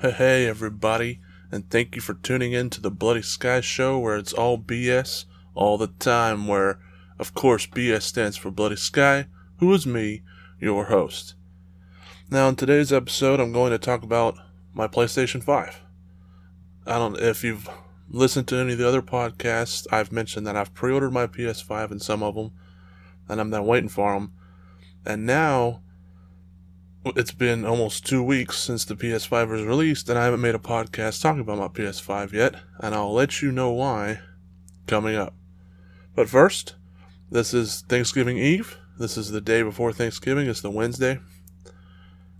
Hey, hey, everybody, and thank you for tuning in to the Bloody Sky Show where it's all BS all the time. Where, of course, BS stands for Bloody Sky, who is me, your host. Now, in today's episode, I'm going to talk about my PlayStation 5. I don't if you've listened to any of the other podcasts, I've mentioned that I've pre ordered my PS5 and some of them, and I'm now waiting for them. And now, it's been almost two weeks since the PS5 was released, and I haven't made a podcast talking about my PS5 yet, and I'll let you know why coming up. But first, this is Thanksgiving Eve. This is the day before Thanksgiving. It's the Wednesday.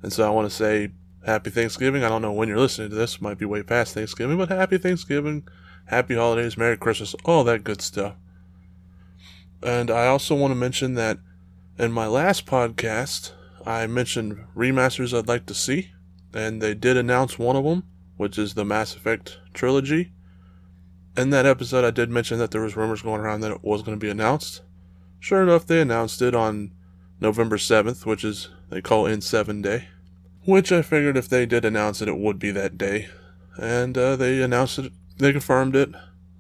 And so I want to say happy Thanksgiving. I don't know when you're listening to this. It might be way past Thanksgiving, but happy Thanksgiving, happy holidays, Merry Christmas, all that good stuff. And I also want to mention that in my last podcast, I mentioned remasters I'd like to see, and they did announce one of them, which is the Mass Effect trilogy. In that episode, I did mention that there was rumors going around that it was going to be announced. Sure enough, they announced it on November 7th, which is they call N7 Day. Which I figured if they did announce it, it would be that day. And uh, they announced it, they confirmed it.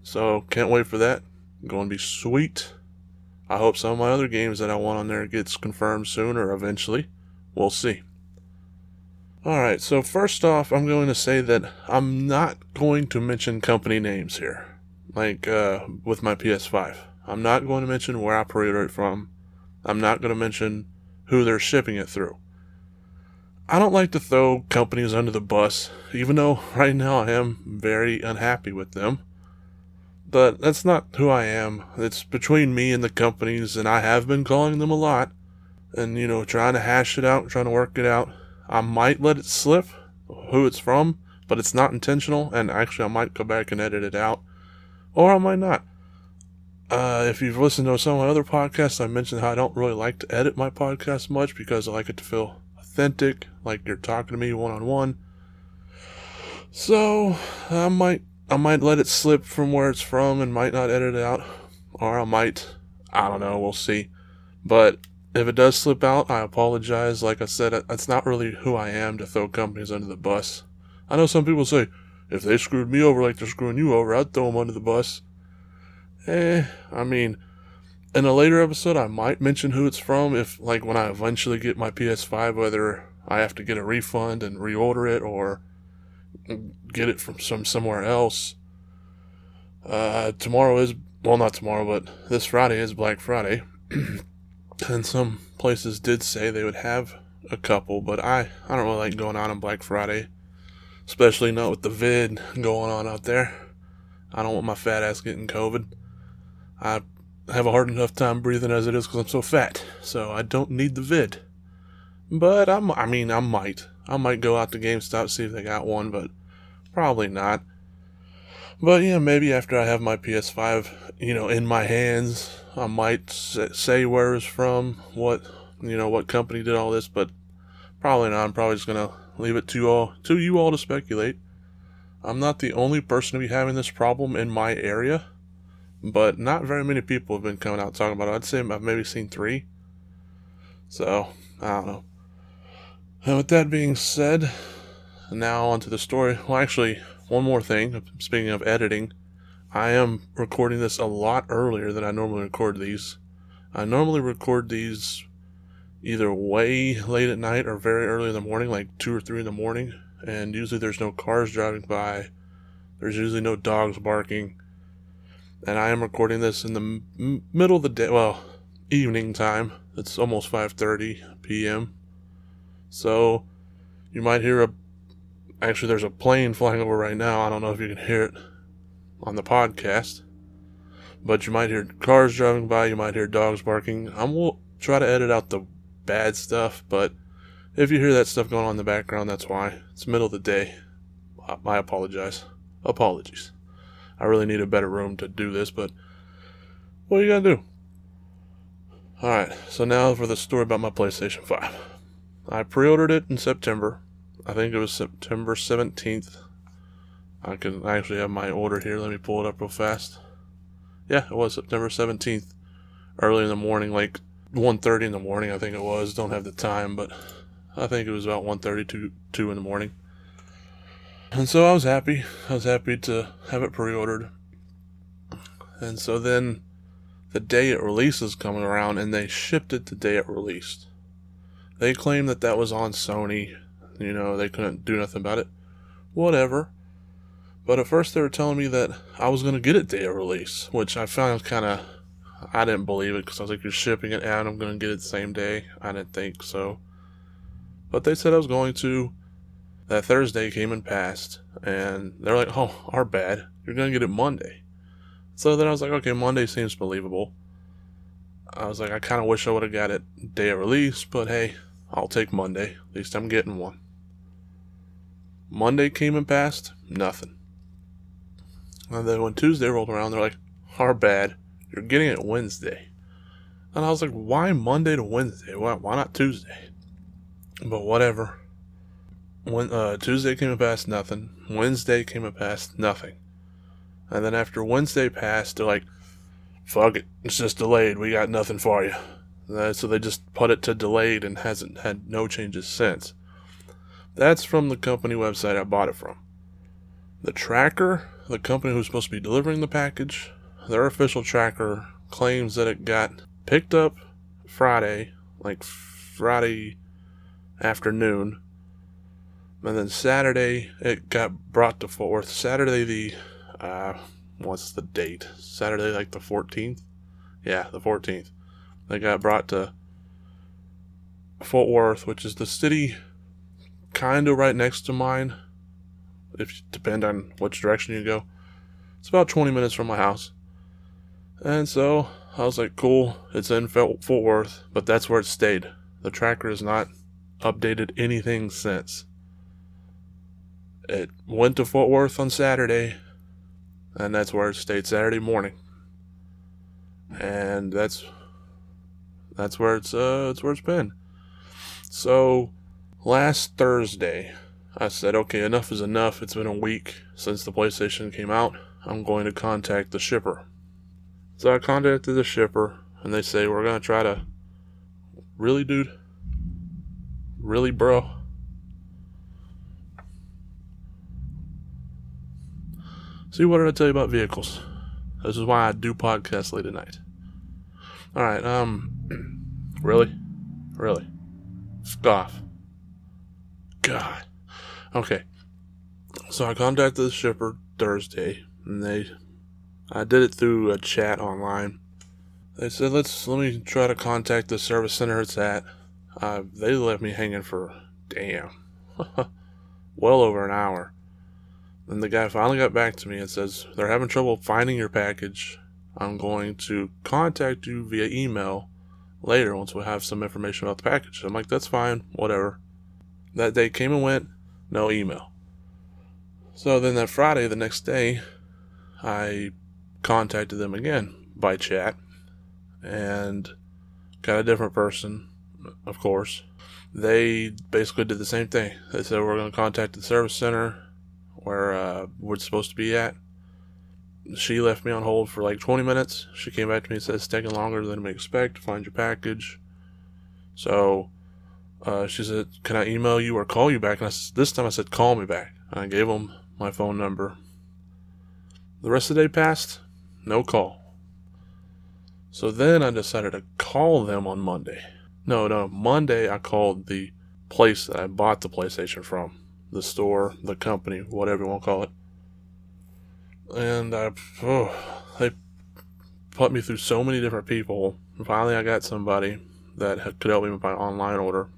So can't wait for that. Going to be sweet. I hope some of my other games that I want on there gets confirmed soon or eventually. We'll see. Alright, so first off, I'm going to say that I'm not going to mention company names here. Like uh, with my PS5. I'm not going to mention where I pre-ordered it from. I'm not going to mention who they're shipping it through. I don't like to throw companies under the bus, even though right now I am very unhappy with them. But that's not who I am. It's between me and the companies, and I have been calling them a lot. And, you know, trying to hash it out, trying to work it out. I might let it slip who it's from, but it's not intentional, and actually I might go back and edit it out. Or I might not. Uh, if you've listened to some of my other podcasts, I mentioned how I don't really like to edit my podcast much because I like it to feel authentic, like you're talking to me one on one. So I might I might let it slip from where it's from and might not edit it out, or I might I don't know. We'll see. But if it does slip out, I apologize. Like I said, it's not really who I am to throw companies under the bus. I know some people say if they screwed me over like they're screwing you over, I'd throw them under the bus. Eh, I mean, in a later episode, I might mention who it's from if, like, when I eventually get my PS5, whether I have to get a refund and reorder it or get it from some somewhere else. Uh, tomorrow is well, not tomorrow, but this Friday is Black Friday, and some places did say they would have a couple, but I I don't really like going out on Black Friday, especially not with the vid going on out there. I don't want my fat ass getting COVID. I have a hard enough time breathing as it is because I'm so fat, so I don't need the vid. But I'm, I mean, I might. I might go out to GameStop see if they got one, but probably not. But yeah, maybe after I have my PS5, you know, in my hands, I might say where it's from, what, you know, what company did all this, but probably not. I'm probably just gonna leave it to all, to you all to speculate. I'm not the only person to be having this problem in my area, but not very many people have been coming out talking about it. I'd say I've maybe seen three. So, I don't know. And with that being said, now onto the story. Well, actually, one more thing. Speaking of editing, I am recording this a lot earlier than I normally record these. I normally record these either way late at night or very early in the morning, like 2 or 3 in the morning. And usually there's no cars driving by. There's usually no dogs barking. And I am recording this in the m- middle of the day, well, evening time. It's almost 5:30 p.m. So you might hear a. Actually, there's a plane flying over right now. I don't know if you can hear it on the podcast. But you might hear cars driving by. You might hear dogs barking. I will try to edit out the bad stuff, but if you hear that stuff going on in the background, that's why. It's middle of the day. Uh, I apologize. Apologies. I really need a better room to do this, but what are you gonna do? Alright, so now for the story about my PlayStation 5. I pre ordered it in September. I think it was September 17th. I can actually have my order here. Let me pull it up real fast. Yeah, it was September 17th. Early in the morning, like 1.30 in the morning, I think it was. Don't have the time, but I think it was about 1.30 to 2 in the morning. And so I was happy. I was happy to have it pre ordered. And so then the day it releases coming around and they shipped it the day it released. They claim that that was on Sony. You know, they couldn't do nothing about it. Whatever. But at first they were telling me that I was going to get it day of release, which I found kind of. I didn't believe it because I was like, you're shipping it out, I'm going to get it the same day. I didn't think so. But they said I was going to. That Thursday came and passed, and they're like, oh, our bad. You're going to get it Monday. So then I was like, okay, Monday seems believable. I was like, I kind of wish I would have got it day of release, but hey, I'll take Monday. At least I'm getting one. Monday came and passed, nothing. And then when Tuesday rolled around, they're like, our bad. You're getting it Wednesday. And I was like, why Monday to Wednesday? Why, why not Tuesday? But whatever. When uh, Tuesday came and passed, nothing. Wednesday came and passed, nothing. And then after Wednesday passed, they're like, fuck it, it's just delayed. We got nothing for you. Uh, so they just put it to delayed and hasn't had no changes since. That's from the company website I bought it from. The tracker, the company who's supposed to be delivering the package, their official tracker claims that it got picked up Friday, like Friday afternoon, and then Saturday it got brought to Fort Worth. Saturday the uh, what's the date? Saturday, like the 14th? Yeah, the 14th. They got brought to Fort Worth, which is the city kind of right next to mine. If you depend on which direction you go, it's about 20 minutes from my house. And so I was like, cool, it's in Fort Worth, but that's where it stayed. The tracker has not updated anything since. It went to Fort Worth on Saturday, and that's where it stayed Saturday morning. And that's that's where it's uh that's where it's been. So last Thursday, I said, okay, enough is enough. It's been a week since the PlayStation came out. I'm going to contact the shipper. So I contacted the shipper, and they say we're gonna try to. Really, dude? Really, bro? See, what did I tell you about vehicles? This is why I do podcasts late at night. Alright, um. Really? Really? Scoff. God. Okay. So I contacted the shipper Thursday, and they. I did it through a chat online. They said, let's let me try to contact the service center it's at. Uh, they left me hanging for, damn, well over an hour. Then the guy finally got back to me and says, They're having trouble finding your package. I'm going to contact you via email later once we have some information about the package. I'm like, That's fine, whatever. That day came and went, no email. So then that Friday, the next day, I contacted them again by chat and got a different person, of course. They basically did the same thing. They said, We're going to contact the service center where uh, we're supposed to be at. She left me on hold for like 20 minutes. She came back to me and said it's taking longer than we expect to find your package. So uh, she said, "Can I email you or call you back?" And I, this time I said, "Call me back." And I gave them my phone number. The rest of the day passed, no call. So then I decided to call them on Monday. No, no, Monday I called the place that I bought the PlayStation from the store, the company, whatever you want to call it. And I, oh, they put me through so many different people. Finally, I got somebody that could help me with my online order.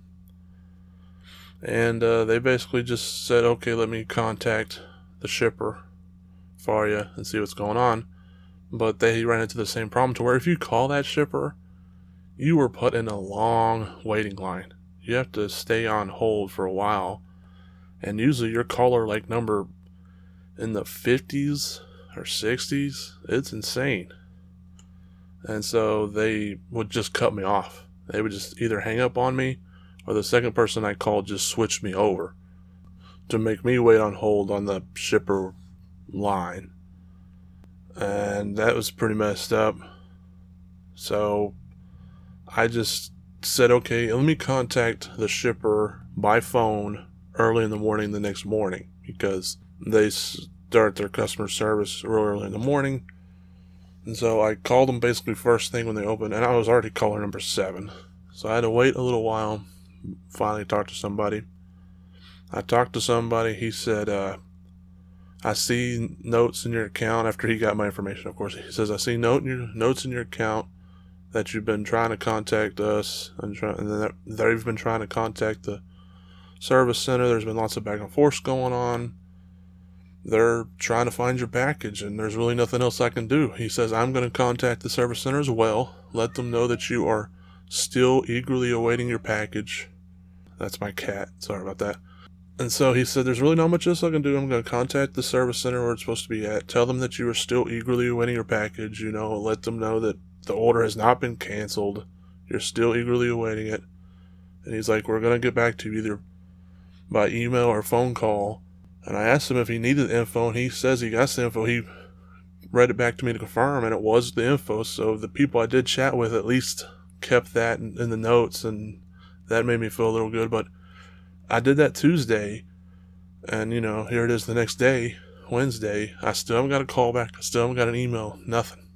And uh, they basically just said, okay, let me contact the shipper for you and see what's going on. But they ran into the same problem to where if you call that shipper, you were put in a long waiting line. You have to stay on hold for a while and usually your caller like number in the 50s or 60s it's insane. And so they would just cut me off. They would just either hang up on me or the second person i called just switched me over to make me wait on hold on the shipper line. And that was pretty messed up. So i just said okay let me contact the shipper by phone early in the morning the next morning because they start their customer service early in the morning. And so I called them basically first thing when they opened, and I was already caller number seven. So I had to wait a little while, finally talk to somebody. I talked to somebody, he said, uh, I see notes in your account after he got my information, of course. He says, I see note in your, notes in your account that you've been trying to contact us, and, try, and they've been trying to contact the service center. There's been lots of back and forth going on they're trying to find your package and there's really nothing else I can do. He says, I'm going to contact the service center as well, let them know that you are still eagerly awaiting your package. That's my cat. Sorry about that. And so he said, There's really not much else I can do. I'm going to contact the service center where it's supposed to be at. Tell them that you are still eagerly awaiting your package. You know, let them know that the order has not been canceled. You're still eagerly awaiting it. And he's like, We're going to get back to you either by email or phone call and I asked him if he needed the info, and he says he got the info. He read it back to me to confirm, and it was the info. So the people I did chat with at least kept that in, in the notes, and that made me feel a little good. But I did that Tuesday, and you know, here it is the next day, Wednesday. I still haven't got a call back. I still haven't got an email. Nothing.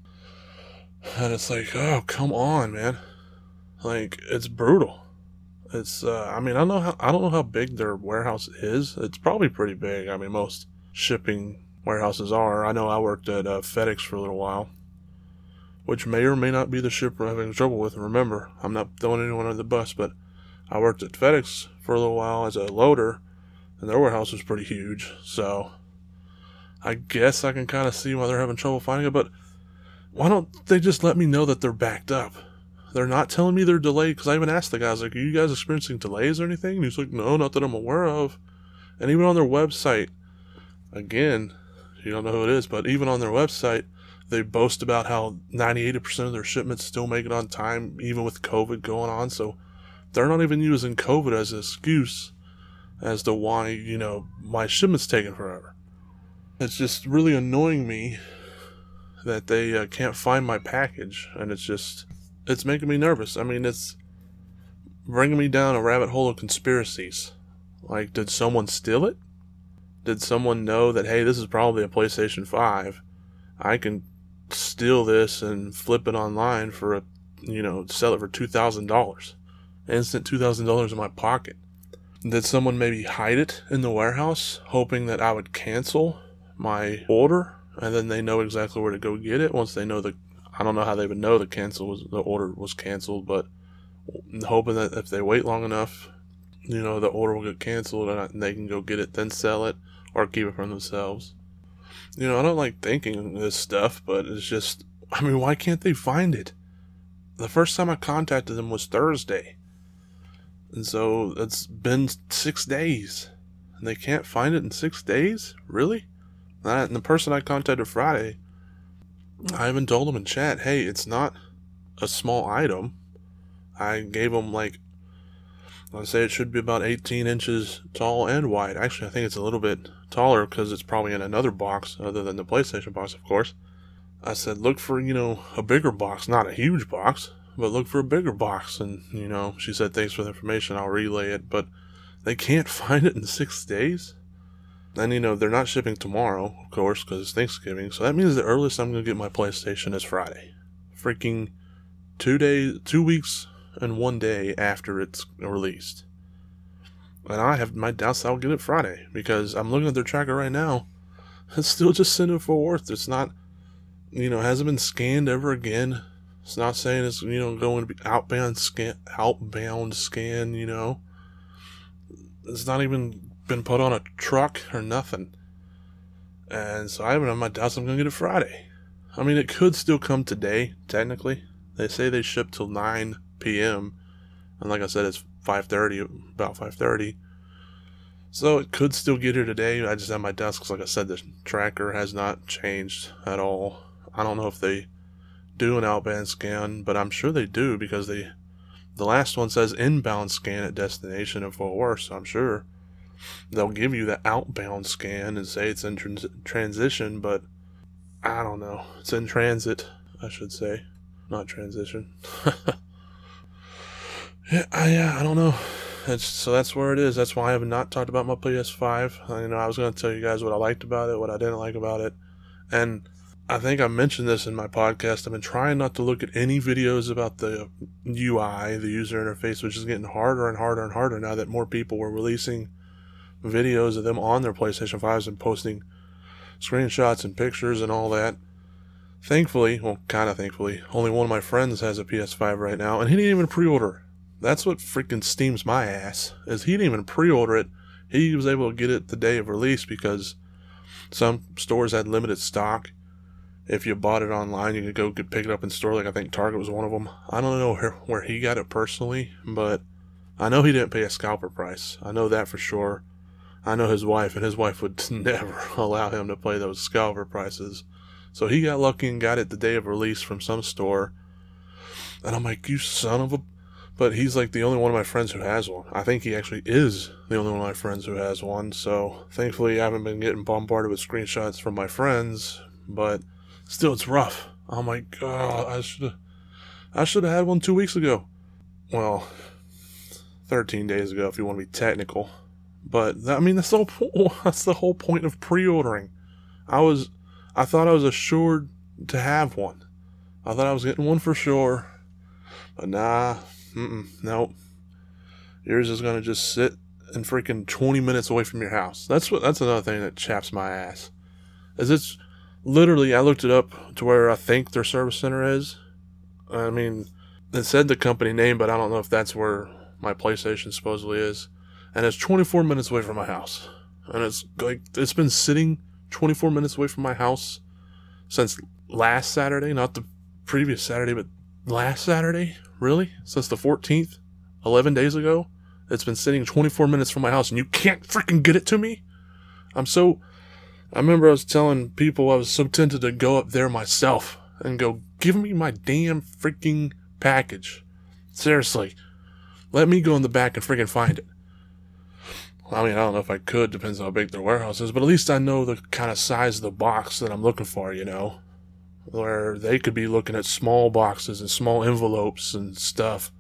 And it's like, oh, come on, man. Like, it's brutal. It's uh, I mean I know how I don't know how big their warehouse is. It's probably pretty big. I mean most shipping warehouses are. I know I worked at uh, FedEx for a little while, which may or may not be the ship we're having trouble with. remember, I'm not throwing anyone under the bus, but I worked at FedEx for a little while as a loader, and their warehouse was pretty huge. So I guess I can kind of see why they're having trouble finding it. But why don't they just let me know that they're backed up? They're not telling me they're delayed because I even asked the guys, like, are you guys experiencing delays or anything? And he's like, no, not that I'm aware of. And even on their website, again, you don't know who it is, but even on their website, they boast about how 98% of their shipments still make it on time, even with COVID going on. So they're not even using COVID as an excuse as to why, you know, my shipment's taking forever. It's just really annoying me that they uh, can't find my package, and it's just it's making me nervous. I mean, it's bringing me down a rabbit hole of conspiracies. Like, did someone steal it? Did someone know that, hey, this is probably a PlayStation 5? I can steal this and flip it online for a, you know, sell it for $2,000. Instant $2,000 in my pocket. Did someone maybe hide it in the warehouse, hoping that I would cancel my order? And then they know exactly where to go get it once they know the I don't know how they would know the cancel was the order was canceled, but hoping that if they wait long enough, you know, the order will get canceled and they can go get it, then sell it or keep it for themselves. You know, I don't like thinking this stuff, but it's just, I mean, why can't they find it? The first time I contacted them was Thursday. And so it's been six days. And they can't find it in six days? Really? And the person I contacted Friday I even told him in chat, hey, it's not a small item. I gave him like, let's say it should be about 18 inches tall and wide. Actually, I think it's a little bit taller because it's probably in another box other than the PlayStation box, of course. I said, look for, you know, a bigger box, not a huge box, but look for a bigger box. And, you know, she said, thanks for the information. I'll relay it. But they can't find it in six days. And you know, they're not shipping tomorrow, of course, because it's Thanksgiving. So that means the earliest I'm to get my PlayStation is Friday. Freaking two days, two weeks and one day after it's released. And I have my doubts I'll get it Friday because I'm looking at their tracker right now. It's still just sending Fort Worth. It's not, you know, hasn't been scanned ever again. It's not saying it's, you know, going to be outbound scan, outbound scan, you know. It's not even been put on a truck or nothing. And so I haven't had my doubts I'm going to get it Friday. I mean, it could still come today, technically. They say they ship till 9 p.m. And like I said, it's 5.30, about 5.30. So it could still get here today. I just have my doubts because, like I said, the tracker has not changed at all. I don't know if they do an outbound scan, but I'm sure they do because they, the last one says inbound scan at destination in Fort Worth, so I'm sure they'll give you the outbound scan and say it's in trans- transition, but I don't know. It's in transit, I should say, not transition. yeah, I, yeah, I don't know. it's, so that's where it is. That's why I have not talked about my PS5. Uh, you know, I was going to tell you guys what I liked about it, what I didn't like about it, and I think I mentioned this in my podcast. I've been trying not to look at any videos about the UI, the user interface, which is getting harder and harder and harder now that more people were releasing videos of them on their PlayStation 5s and posting screenshots and pictures and all that. Thankfully, well, kind of thankfully, only one of my friends has a PS5 right now, and he didn't even pre-order. That's what freaking steams my ass. Is he didn't even pre-order it. He was able to get it the day of release because some stores had limited stock if you bought it online, you could go pick it up in store. Like I think Target was one of them. I don't know where, where he got it personally, but I know he didn't pay a scalper price. I know that for sure. I know his wife, and his wife would never allow him to play those scalper prices. So he got lucky and got it the day of release from some store. And I'm like, you son of a. But he's like the only one of my friends who has one. I think he actually is the only one of my friends who has one. So thankfully, I haven't been getting bombarded with screenshots from my friends. But Still, it's rough. Oh my god, I should I should have had one two weeks ago. Well, thirteen days ago, if you want to be technical. But I mean, that's the whole, that's the whole point of pre-ordering. I was, I thought I was assured to have one. I thought I was getting one for sure. But nah, mm nope. Yours is gonna just sit and freaking 20 minutes away from your house. That's what. That's another thing that chaps my ass. Is it's literally, I looked it up to where I think their service center is. I mean, it said the company name, but I don't know if that's where my PlayStation supposedly is. And it's 24 minutes away from my house. And it's like, it's been sitting 24 minutes away from my house since last Saturday, not the previous Saturday, but last Saturday? Really? Since the 14th? 11 days ago? It's been sitting 24 minutes from my house and you can't freaking get it to me? I'm so I remember I was telling people I was so tempted to go up there myself and go, give me my damn freaking package. Seriously. Let me go in the back and freaking find it. I mean, I don't know if I could, depends on how big their warehouse is, but at least I know the kind of size of the box that I'm looking for, you know? Where they could be looking at small boxes and small envelopes and stuff,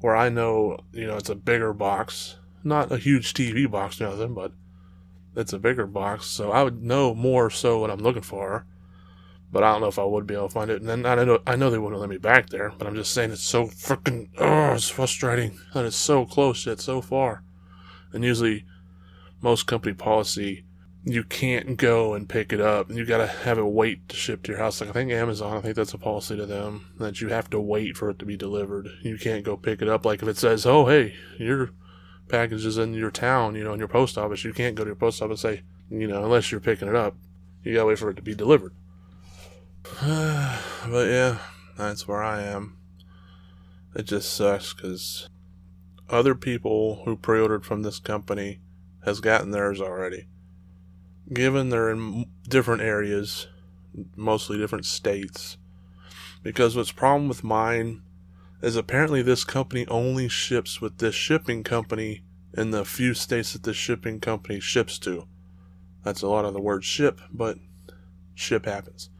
where I know, you know, it's a bigger box. Not a huge TV box or nothing, but it's a bigger box, so I would know more so what I'm looking for. But I don't know if I would be able to find it. And then I know I know they wouldn't let me back there, but I'm just saying it's so freaking oh, it's frustrating and it's so close yet so far. And usually, most company policy, you can't go and pick it up. You got to have it wait to ship to your house. Like I think Amazon, I think that's a policy to them that you have to wait for it to be delivered. You can't go pick it up. Like if it says, "Oh, hey, your package is in your town, you know, in your post office. You can't go to your post office and say, you know, unless you're picking it up, you gotta wait for it to be delivered. but yeah, that's where I am. It just sucks because other people who pre-ordered from this company has gotten theirs already. Given they're in different areas, mostly different states, because what's problem with mine is apparently this company only ships with this shipping company in the few states that this shipping company ships to. That's a lot of the word ship, but ship happens.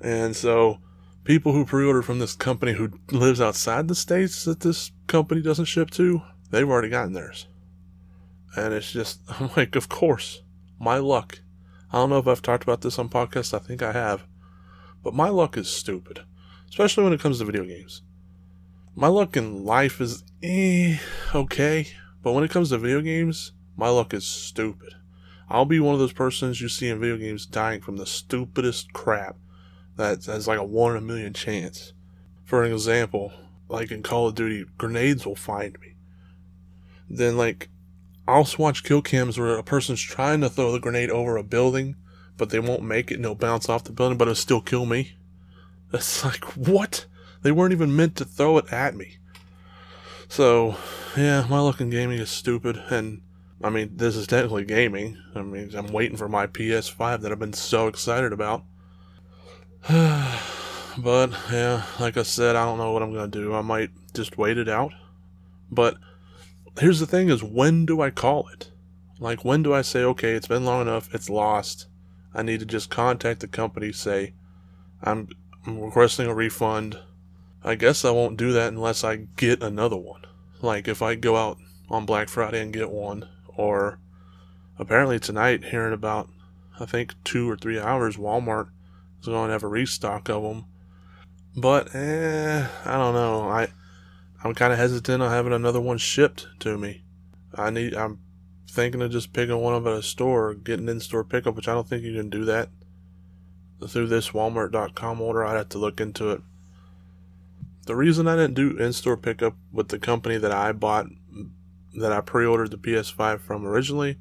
And so people who pre-order from this company who lives outside the states that this company doesn't ship to, they've already gotten theirs. And it's just, I'm like, of course, my luck. I don't know if I've talked about this on podcast. I think I have. But my luck is stupid, especially when it comes to video games my luck in life is eh, okay, but when it comes to video games, my luck is stupid. I'll be one of those persons you see in video games dying from the stupidest crap that has like a one in a million chance. For example, like in Call of Duty, grenades will find me. Then, like, I'll watch kill cams where a person's trying to throw the grenade over a building, but they won't make it and it'll bounce off the building, but it'll still kill me. It's like, what? They weren't even meant to throw it at me. So, yeah, my luck in gaming is stupid. And, I mean, this is technically gaming. I mean, I'm waiting for my PS5 that I've been so excited about. but, yeah, like I said, I don't know what I'm going to do. I might just wait it out. But, here's the thing is, when do I call it? Like, when do I say, okay, it's been long enough, it's lost. I need to just contact the company, say, I'm, I'm requesting a refund I guess I won't do that unless I get another one. Like if I go out on Black Friday and get one. Or apparently tonight, hearing about, I think, two or three hours, Walmart is going to have a restock of them. But, eh, I don't know. I, I'm kind of hesitant on having another one shipped to me. I need, I'm thinking of just picking one up at a store, getting in store pickup, which I don't think you can do that through this Walmart.com order. I'd have to look into it. The reason I didn't do in store pickup with the company that I bought, that I pre ordered the PS5 from originally,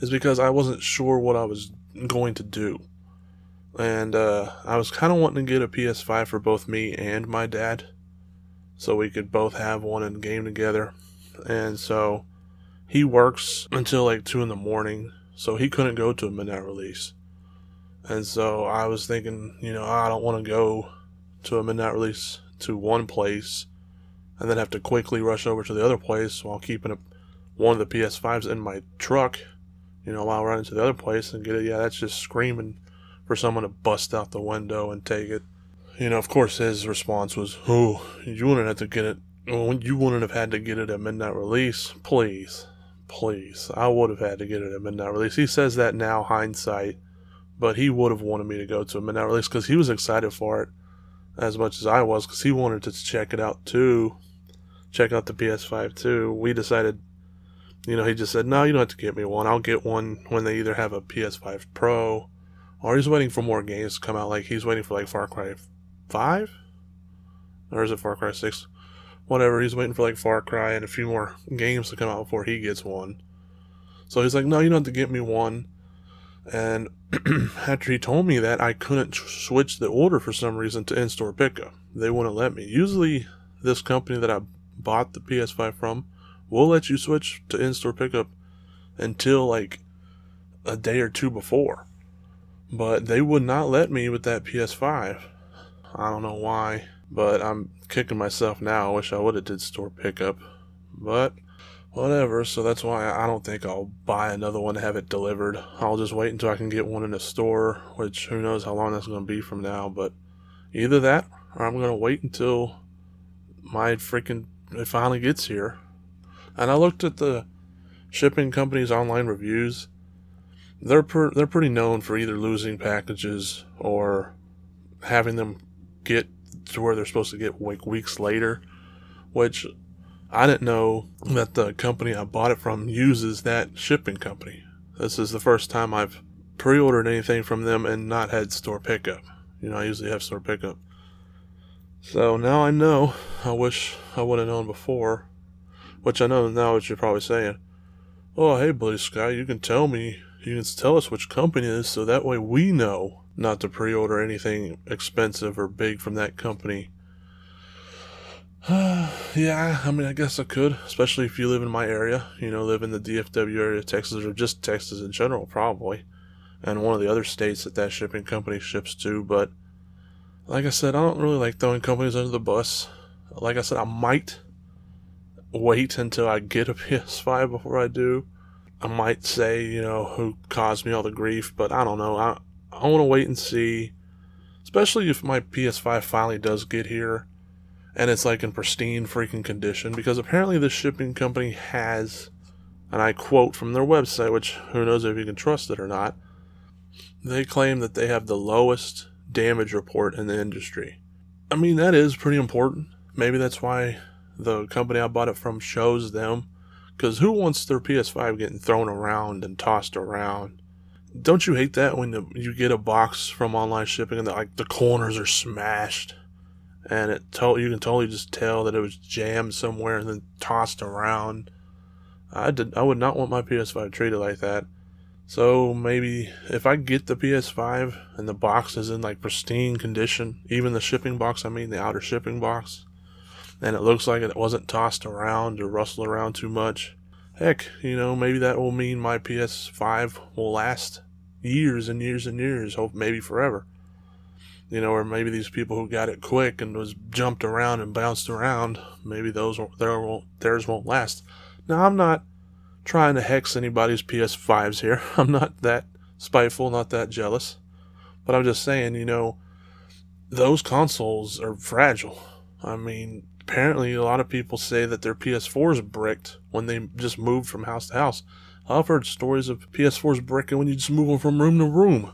is because I wasn't sure what I was going to do. And uh, I was kind of wanting to get a PS5 for both me and my dad so we could both have one and game together. And so he works until like 2 in the morning, so he couldn't go to a midnight release. And so I was thinking, you know, I don't want to go to a midnight release to one place and then have to quickly rush over to the other place while keeping a, one of the PS5s in my truck, you know, while running to the other place and get it. Yeah, that's just screaming for someone to bust out the window and take it. You know, of course, his response was, "Oh, you wouldn't have to get it. Oh, you wouldn't have had to get it at midnight release, please, please. I would have had to get it at midnight release." He says that now, hindsight, but he would have wanted me to go to a midnight release because he was excited for it as much as I was because he wanted to check it out too, check out the PS5 too. We decided, you know, he just said, "No, you don't have to get me one. I'll get one when they either have a PS5 Pro." Or he's waiting for more games to come out. Like he's waiting for like Far Cry five, or is it Far Cry six? Whatever. He's waiting for like Far Cry and a few more games to come out before he gets one. So he's like, "No, you don't have to get me one." And after he told me that, I couldn't switch the order for some reason to in-store pickup. They wouldn't let me. Usually, this company that I bought the PS5 from will let you switch to in-store pickup until like a day or two before. But they would not let me with that PS5. I don't know why, but I'm kicking myself now. I wish I would have did store pickup. But whatever, so that's why I don't think I'll buy another one to have it delivered. I'll just wait until I can get one in a store, which who knows how long that's going to be from now, but either that or I'm going to wait until my freaking it finally gets here. And I looked at the shipping company's online reviews they're per, they're pretty known for either losing packages or having them get to where they're supposed to get like weeks later, which I didn't know that the company I bought it from uses that shipping company. This is the first time I've pre-ordered anything from them and not had store pickup. You know, I usually have store pickup. So now I know. I wish I would have known before. Which I know now what you're probably saying. Oh, hey, Blue Sky, you can tell me you can tell us which company it is so that way we know not to pre order anything expensive or big from that company. yeah, I mean, I guess I could, especially if you live in my area, you know, live in the DFW area, of Texas, or just Texas in general, probably, and one of the other states that that shipping company ships to. But like I said, I don't really like throwing companies under the bus. Like I said, I might wait until I get a PS5 before I do. I might say, you know, who caused me all the grief, but I don't know. I I want to wait and see, especially if my PS5 finally does get here and it's like in pristine freaking condition because apparently the shipping company has and I quote from their website, which who knows if you can trust it or not. They claim that they have the lowest damage report in the industry. I mean, that is pretty important. Maybe that's why the company I bought it from shows them because who wants their PS5 getting thrown around and tossed around? Don't you hate that when the, you get a box from online shipping and the, like the corners are smashed, and it to, you can totally just tell that it was jammed somewhere and then tossed around. I did. I would not want my PS5 treated like that. So maybe if I get the PS5 and the box is in like pristine condition, even the shipping box, I mean the outer shipping box, and it looks like it wasn't tossed around or rustled around too much. Heck, you know, maybe that will mean my PS5 will last years and years and years, hope maybe forever. You know, or maybe these people who got it quick and was jumped around and bounced around, maybe those won't, theirs won't last. Now, I'm not trying to hex anybody's PS5s here. I'm not that spiteful, not that jealous. But I'm just saying, you know, those consoles are fragile. I mean, apparently a lot of people say that their PS4s bricked when they just moved from house to house. I've heard stories of PS4s bricking when you just move them from room to room.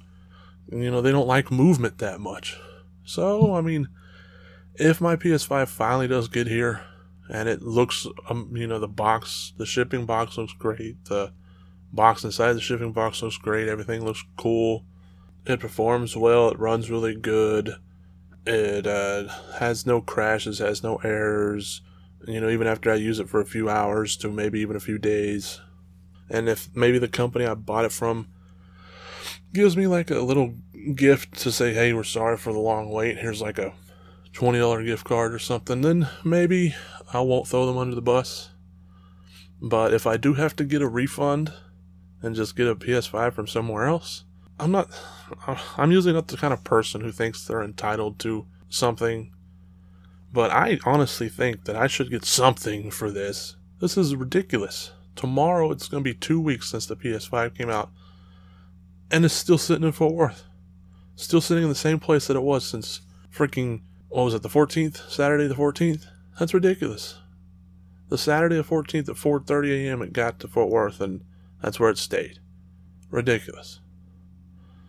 You know, they don't like movement that much. So, I mean, if my PS5 finally does get here and it looks, um, you know, the box, the shipping box looks great, the box inside the shipping box looks great, everything looks cool, it performs well, it runs really good, it uh, has no crashes, has no errors, you know, even after I use it for a few hours to maybe even a few days. And if maybe the company I bought it from gives me like a little gift to say, hey, we're sorry for the long wait, here's like a $20 gift card or something, then maybe I won't throw them under the bus. But if I do have to get a refund and just get a PS5 from somewhere else, I'm not, I'm usually not the kind of person who thinks they're entitled to something. But I honestly think that I should get something for this. This is ridiculous. Tomorrow it's going to be two weeks since the PS5 came out. And it's still sitting in Fort Worth. Still sitting in the same place that it was since freaking, what was it, the 14th? Saturday the 14th? That's ridiculous. The Saturday the 14th at 4.30 a.m. it got to Fort Worth and that's where it stayed. Ridiculous.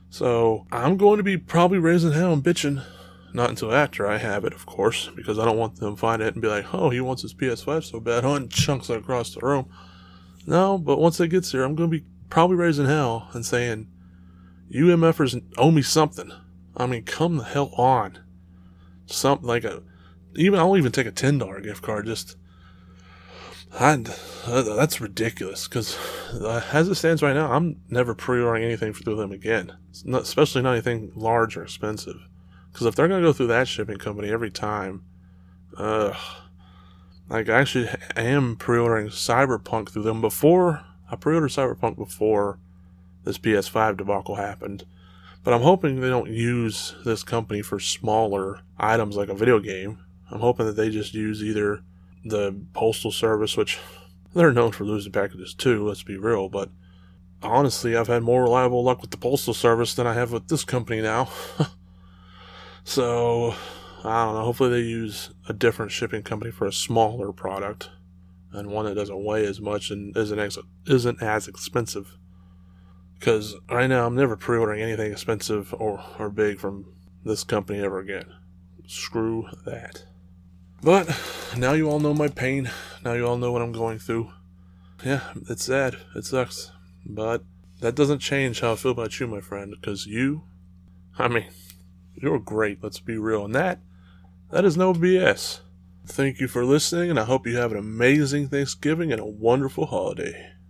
So I'm going to be probably raising hell and bitching. Not until after I have it, of course, because I don't want them to find it and be like, oh, he wants his PS5 so bad, huh? And chunks it across the room. No, but once it gets here, I'm going to be probably raising hell and saying, you MFers owe me something. I mean, come the hell on. Something like a, even, I'll even take a $10 gift card just I, that's ridiculous because uh, as it stands right now, I'm never pre-ordering anything through them again, not, especially not anything large or expensive. Because if they're gonna go through that shipping company every time, uh, like I actually am pre-ordering Cyberpunk through them before I pre-ordered Cyberpunk before this PS5 debacle happened. But I'm hoping they don't use this company for smaller items like a video game. I'm hoping that they just use either the postal service, which they're known for losing packages too. Let's be real, but honestly, I've had more reliable luck with the postal service than I have with this company now. so I don't know. Hopefully, they use a different shipping company for a smaller product and one that doesn't weigh as much and isn't ex- isn't as expensive. Because right now, I'm never pre-ordering anything expensive or, or big from this company ever again. Screw that. But now you all know my pain. Now you all know what I'm going through. Yeah, it's sad. It sucks. But that doesn't change how I feel about you, my friend, because you, I mean, you're great. Let's be real. And that, that is no BS. Thank you for listening, and I hope you have an amazing Thanksgiving and a wonderful holiday.